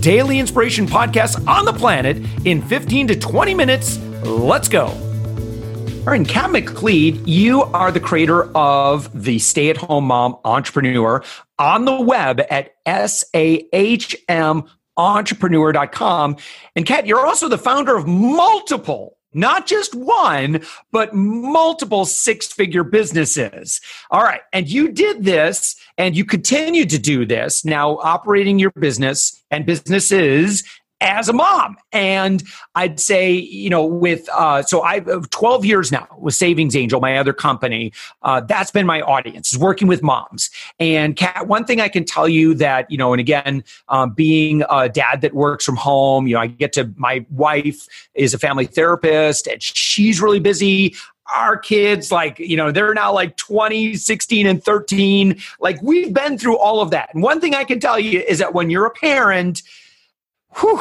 daily inspiration podcast on the planet in 15 to 20 minutes. Let's go. All right, Kat McLeod, you are the creator of the Stay at Home Mom Entrepreneur on the web at sahmentrepreneur.com. And Kat, you're also the founder of multiple not just one, but multiple six figure businesses. All right. And you did this and you continue to do this now operating your business and businesses as a mom. And I'd say, you know, with, uh, so I've uh, 12 years now with Savings Angel, my other company. Uh, that's been my audience, is working with moms. And Kat, one thing I can tell you that, you know, and again, um, being a dad that works from home, you know, I get to, my wife is a family therapist and she's really busy our kids like you know they're now like 20 16 and 13 like we've been through all of that and one thing i can tell you is that when you're a parent whew,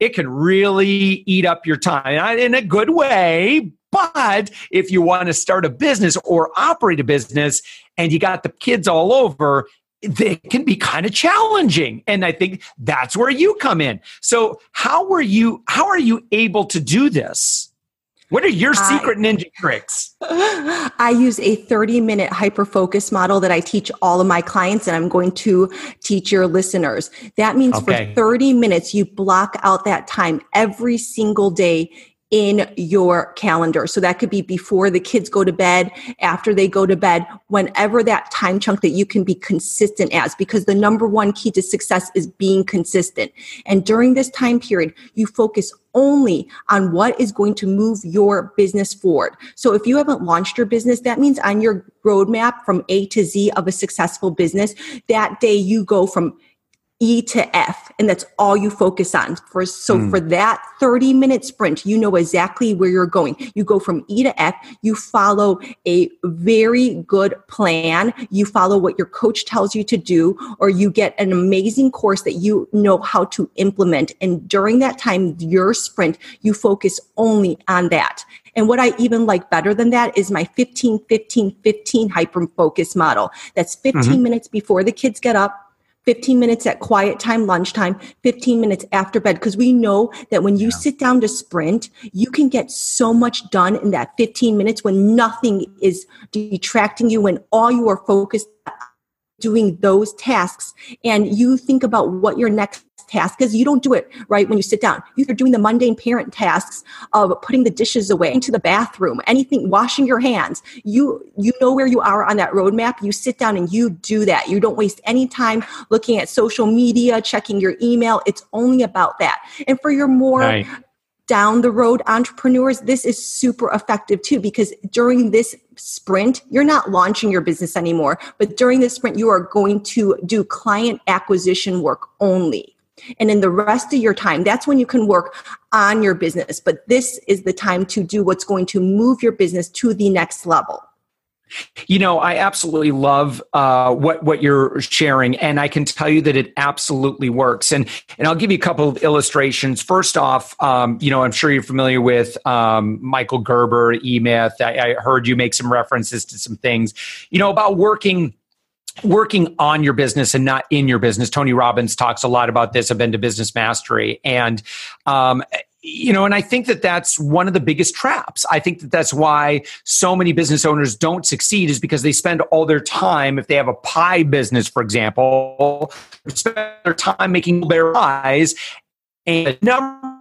it can really eat up your time uh, in a good way. But if you want to start a business or operate a business and you got the kids all over, they can be kind of challenging and i think that's where you come in so how were you how are you able to do this what are your secret I, ninja tricks? I use a 30 minute hyper focus model that I teach all of my clients, and I'm going to teach your listeners. That means okay. for 30 minutes, you block out that time every single day in your calendar. So that could be before the kids go to bed, after they go to bed, whenever that time chunk that you can be consistent as, because the number one key to success is being consistent. And during this time period, you focus only on what is going to move your business forward. So if you haven't launched your business, that means on your roadmap from A to Z of a successful business, that day you go from E to F, and that's all you focus on. For so mm. for that 30 minute sprint, you know exactly where you're going. You go from E to F, you follow a very good plan, you follow what your coach tells you to do, or you get an amazing course that you know how to implement. And during that time, your sprint, you focus only on that. And what I even like better than that is my 15, 15, 15 hyper focus model. That's 15 mm-hmm. minutes before the kids get up, 15 minutes at quiet time, lunchtime, 15 minutes after bed. Because we know that when you yeah. sit down to sprint, you can get so much done in that 15 minutes when nothing is detracting you, when all you are focused doing those tasks and you think about what your next task because you don't do it right when you sit down. You're doing the mundane parent tasks of putting the dishes away into the bathroom, anything, washing your hands. You you know where you are on that roadmap. You sit down and you do that. You don't waste any time looking at social media, checking your email. It's only about that. And for your more right down the road entrepreneurs, this is super effective too because during this sprint, you're not launching your business anymore, but during this sprint, you are going to do client acquisition work only. And in the rest of your time, that's when you can work on your business. But this is the time to do what's going to move your business to the next level. You know, I absolutely love uh, what what you're sharing, and I can tell you that it absolutely works. And and I'll give you a couple of illustrations. First off, um, you know, I'm sure you're familiar with um, Michael Gerber, E Myth. I, I heard you make some references to some things, you know, about working working on your business and not in your business. Tony Robbins talks a lot about this. I've been to Business Mastery, and um, you know, and I think that that's one of the biggest traps. I think that that's why so many business owners don't succeed is because they spend all their time, if they have a pie business, for example, spend their time making their pies, and the number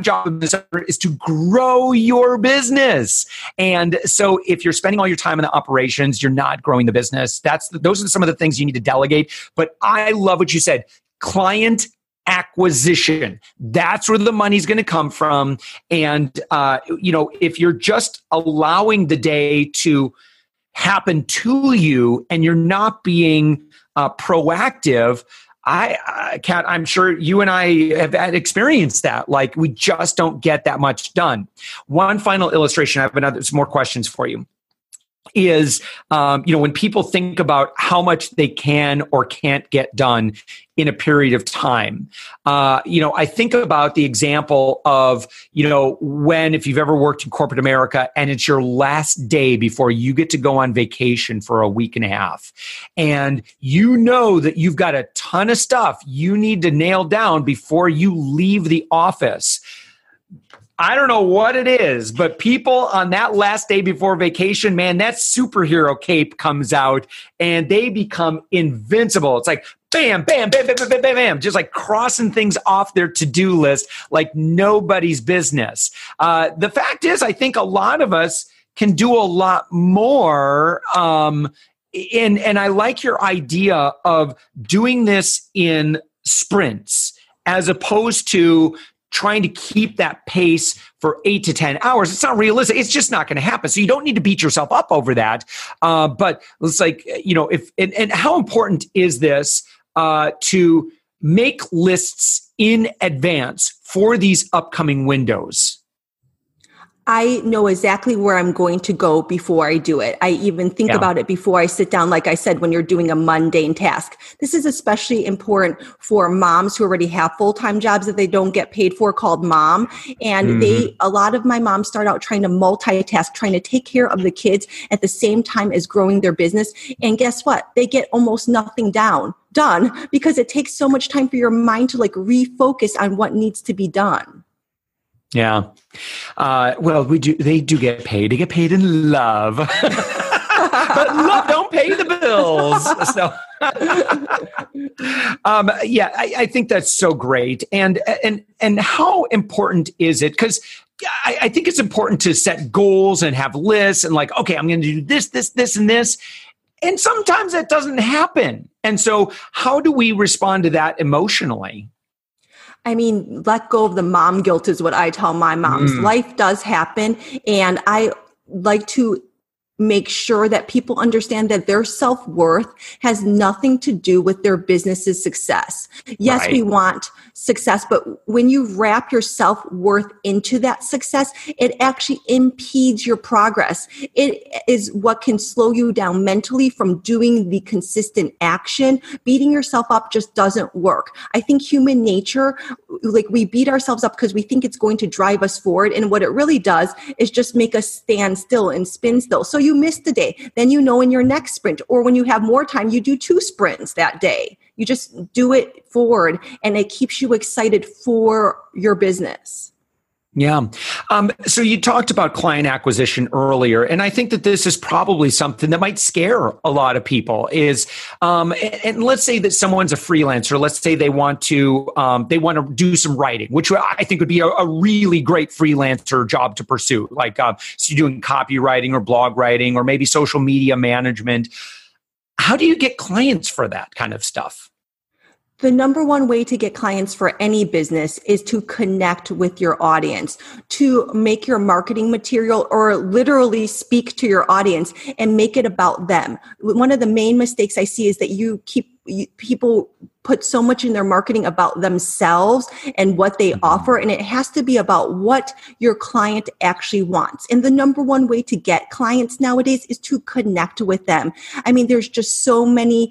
job is to grow your business. And so if you're spending all your time in the operations, you're not growing the business. That's the, those are some of the things you need to delegate. But I love what you said. Client acquisition. That's where the money's going to come from. And, uh, you know, if you're just allowing the day to happen to you and you're not being uh, proactive, I, Kat, I'm sure you and I have experienced that. Like we just don't get that much done. One final illustration. I have another, some more questions for you is um, you know when people think about how much they can or can't get done in a period of time uh, you know i think about the example of you know when if you've ever worked in corporate america and it's your last day before you get to go on vacation for a week and a half and you know that you've got a ton of stuff you need to nail down before you leave the office I don't know what it is, but people on that last day before vacation, man, that superhero cape comes out and they become invincible. It's like bam, bam, bam, bam, bam, bam, bam, bam just like crossing things off their to do list like nobody's business. Uh, the fact is, I think a lot of us can do a lot more. Um, and, and I like your idea of doing this in sprints as opposed to trying to keep that pace for eight to 10 hours. It's not realistic. It's just not going to happen. So you don't need to beat yourself up over that. Uh, but it's like, you know, if, and, and how important is this uh, to make lists in advance for these upcoming windows? I know exactly where I'm going to go before I do it. I even think yeah. about it before I sit down, like I said, when you're doing a mundane task. This is especially important for moms who already have full time jobs that they don't get paid for called mom. And mm-hmm. they, a lot of my moms start out trying to multitask, trying to take care of the kids at the same time as growing their business. And guess what? They get almost nothing down done because it takes so much time for your mind to like refocus on what needs to be done. Yeah. Uh, well, we do. They do get paid. They get paid in love, but love don't pay the bills. So, um, yeah, I, I, think that's so great. And and and how important is it? Because I, I think it's important to set goals and have lists and like, okay, I'm going to do this, this, this, and this. And sometimes that doesn't happen. And so, how do we respond to that emotionally? I mean, let go of the mom guilt is what I tell my moms. Mm. Life does happen. And I like to make sure that people understand that their self worth has nothing to do with their business's success. Yes, right. we want success, but when you wrap your self worth into that success, it actually impedes your progress. It is what can slow you down mentally from doing the consistent action. Beating yourself up just doesn't work. I think human nature, like we beat ourselves up because we think it's going to drive us forward. And what it really does is just make us stand still and spin still. So you miss the day. Then you know in your next sprint, or when you have more time, you do two sprints that day. You just do it forward and it keeps you excited for your business. Yeah. Um, so you talked about client acquisition earlier, and I think that this is probably something that might scare a lot of people. Is um, and, and, let's say that someone's a freelancer. Let's say they want to um, they want to do some writing, which I think would be a, a really great freelancer job to pursue. Like uh, so you're doing copywriting or blog writing or maybe social media management. How do you get clients for that kind of stuff? The number one way to get clients for any business is to connect with your audience, to make your marketing material or literally speak to your audience and make it about them. One of the main mistakes I see is that you keep you, people put so much in their marketing about themselves and what they mm-hmm. offer and it has to be about what your client actually wants and the number one way to get clients nowadays is to connect with them i mean there's just so many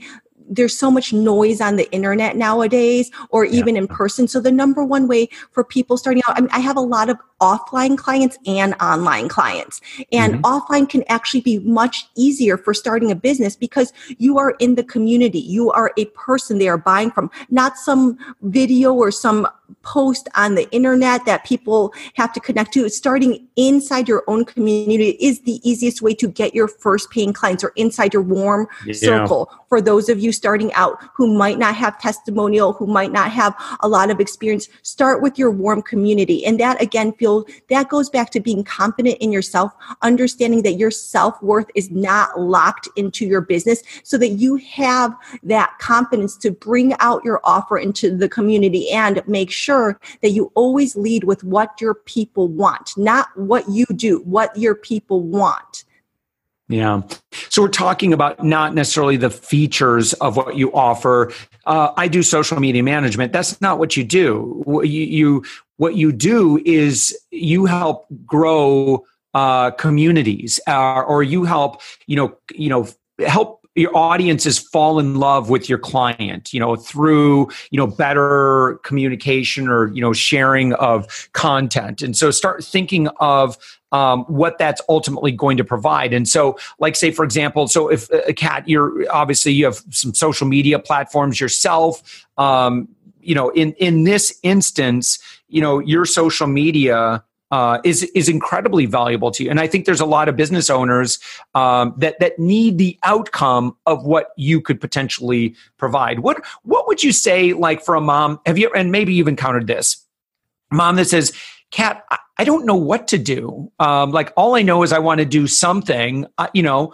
there's so much noise on the internet nowadays or even yeah. in person. So the number one way for people starting out, I, mean, I have a lot of offline clients and online clients. And mm-hmm. offline can actually be much easier for starting a business because you are in the community. You are a person they are buying from, not some video or some post on the internet that people have to connect to. Starting inside your own community is the easiest way to get your first paying clients or inside your warm yeah. circle. For those of you starting out who might not have testimonial, who might not have a lot of experience, start with your warm community. And that again feel that goes back to being confident in yourself, understanding that your self-worth is not locked into your business so that you have that confidence to bring out your offer into the community and make sure that you always lead with what your people want, not what you do, what your people want. Yeah. So we're talking about not necessarily the features of what you offer. Uh, I do social media management. That's not what you do. What you, you what you do is you help grow uh, communities, uh, or you help you know you know help your audiences fall in love with your client you know through you know better communication or you know sharing of content and so start thinking of um, what that's ultimately going to provide. And so, like, say, for example, so if a uh, Kat, you're obviously you have some social media platforms yourself. Um, you know, in in this instance, you know, your social media uh, is is incredibly valuable to you. And I think there's a lot of business owners um, that that need the outcome of what you could potentially provide. What what would you say, like for a mom? Have you and maybe you've encountered this mom that says, "Kat, I, don't know what to do. Um, like all I know is I want to do something. Uh, you know,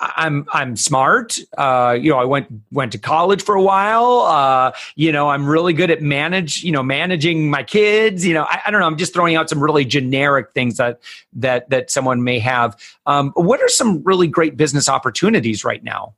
I'm I'm smart. Uh, you know, I went went to college for a while. Uh, you know, I'm really good at manage. You know, managing my kids. You know, I, I, don't know. I'm just throwing out some really generic things that that that someone may have. Um, what are some really great business opportunities right now?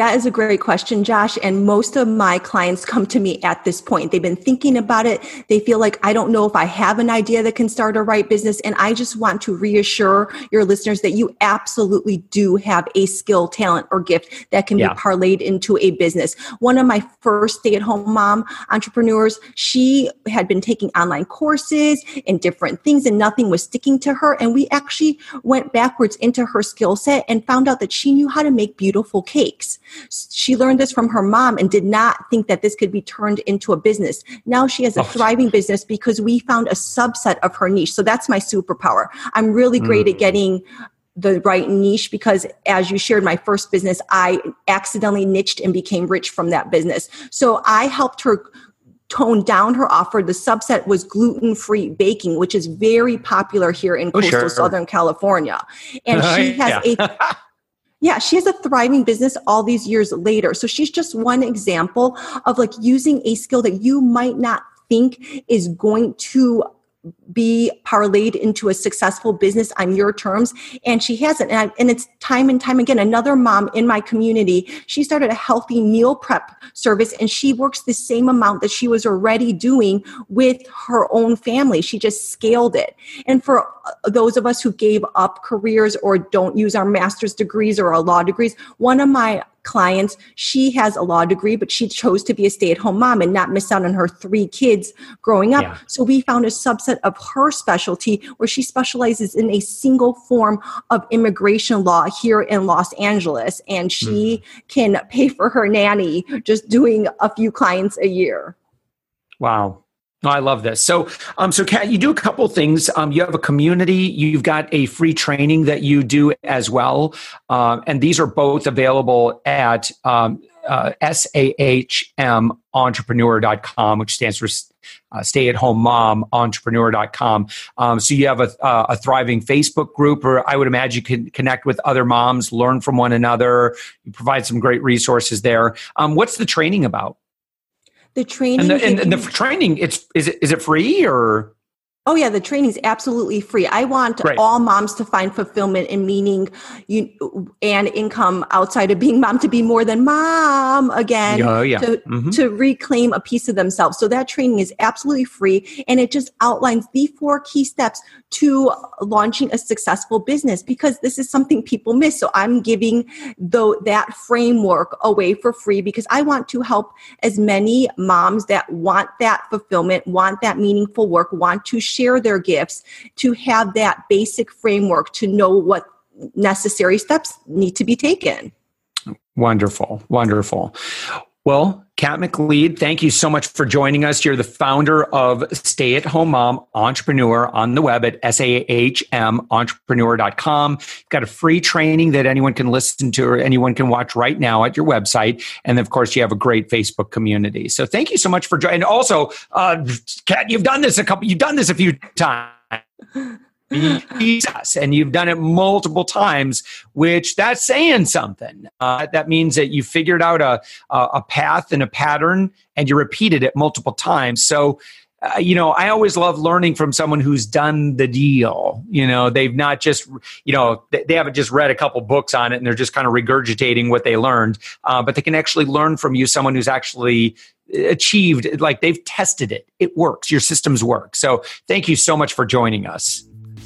That is a great question, Josh. And most of my clients come to me at this point. They've been thinking about it. They feel like, I don't know if I have an idea that can start a right business. And I just want to reassure your listeners that you absolutely do have a skill, talent, or gift that can yeah. be parlayed into a business. One of my first stay at home mom entrepreneurs, she had been taking online courses and different things, and nothing was sticking to her. And we actually went backwards into her skill set and found out that she knew how to make beautiful cakes. She learned this from her mom and did not think that this could be turned into a business. Now she has a oh. thriving business because we found a subset of her niche. So that's my superpower. I'm really great mm. at getting the right niche because as you shared my first business i accidentally niched and became rich from that business so i helped her tone down her offer the subset was gluten-free baking which is very popular here in oh, coastal sure. southern california and she has a Yeah, she has a thriving business all these years later. So she's just one example of like using a skill that you might not think is going to be parlayed into a successful business on your terms. And she hasn't. And, I, and, it's time and time again another mom in my community she started a healthy meal prep service and she works the same amount that she was already doing with her own family. She just scaled it. And for uh, those of us who gave up careers or don't use our master's degrees or our law degrees one of my clients. She has a law degree, but she chose to be a stay at home mom and not miss out on her three kids growing up. Yeah. So we found a subset of her specialty where she specializes in a single form of immigration law here in Los Angeles. And she mm. can pay for her nanny just doing a few clients a year. Wow. I love this. So, um, so Kat, you do a couple things. Um, you have a community. You've got a free training that you do as well, um, and these are both available at um, uh, sahmentrepreneur.com, which stands for uh, Stay at Home Mom Entrepreneur.com. Um, so you have a, uh, a thriving Facebook group, or I would imagine you can connect with other moms, learn from one another. You provide some great resources there. Um, what's the training about? The training and the, and, and the training it's is it is it free or Oh yeah, the training is absolutely free. I want right. all moms to find fulfillment and meaning you, and income outside of being mom to be more than mom again. Oh, yeah. To, mm-hmm. to reclaim a piece of themselves. So that training is absolutely free and it just outlines the four key steps to launching a successful business because this is something people miss. So I'm giving though that framework away for free because I want to help as many moms that want that fulfillment, want that meaningful work, want to share their gifts to have that basic framework to know what necessary steps need to be taken. Wonderful, wonderful. Well, Kat McLeod, thank you so much for joining us. You're the founder of Stay at Home Mom Entrepreneur on the web at sahmentrepreneur.com. You've got a free training that anyone can listen to or anyone can watch right now at your website. And of course, you have a great Facebook community. So thank you so much for joining. And also, uh, Kat, you've done this a couple, you've done this a few times. Jesus, and you've done it multiple times, which that's saying something. Uh, that means that you figured out a, a path and a pattern, and you repeated it multiple times. So uh, you know, I always love learning from someone who's done the deal. You know, they've not just, you know, they, they haven't just read a couple books on it and they're just kind of regurgitating what they learned, uh, but they can actually learn from you, someone who's actually achieved, like they've tested it. It works. Your systems work. So thank you so much for joining us.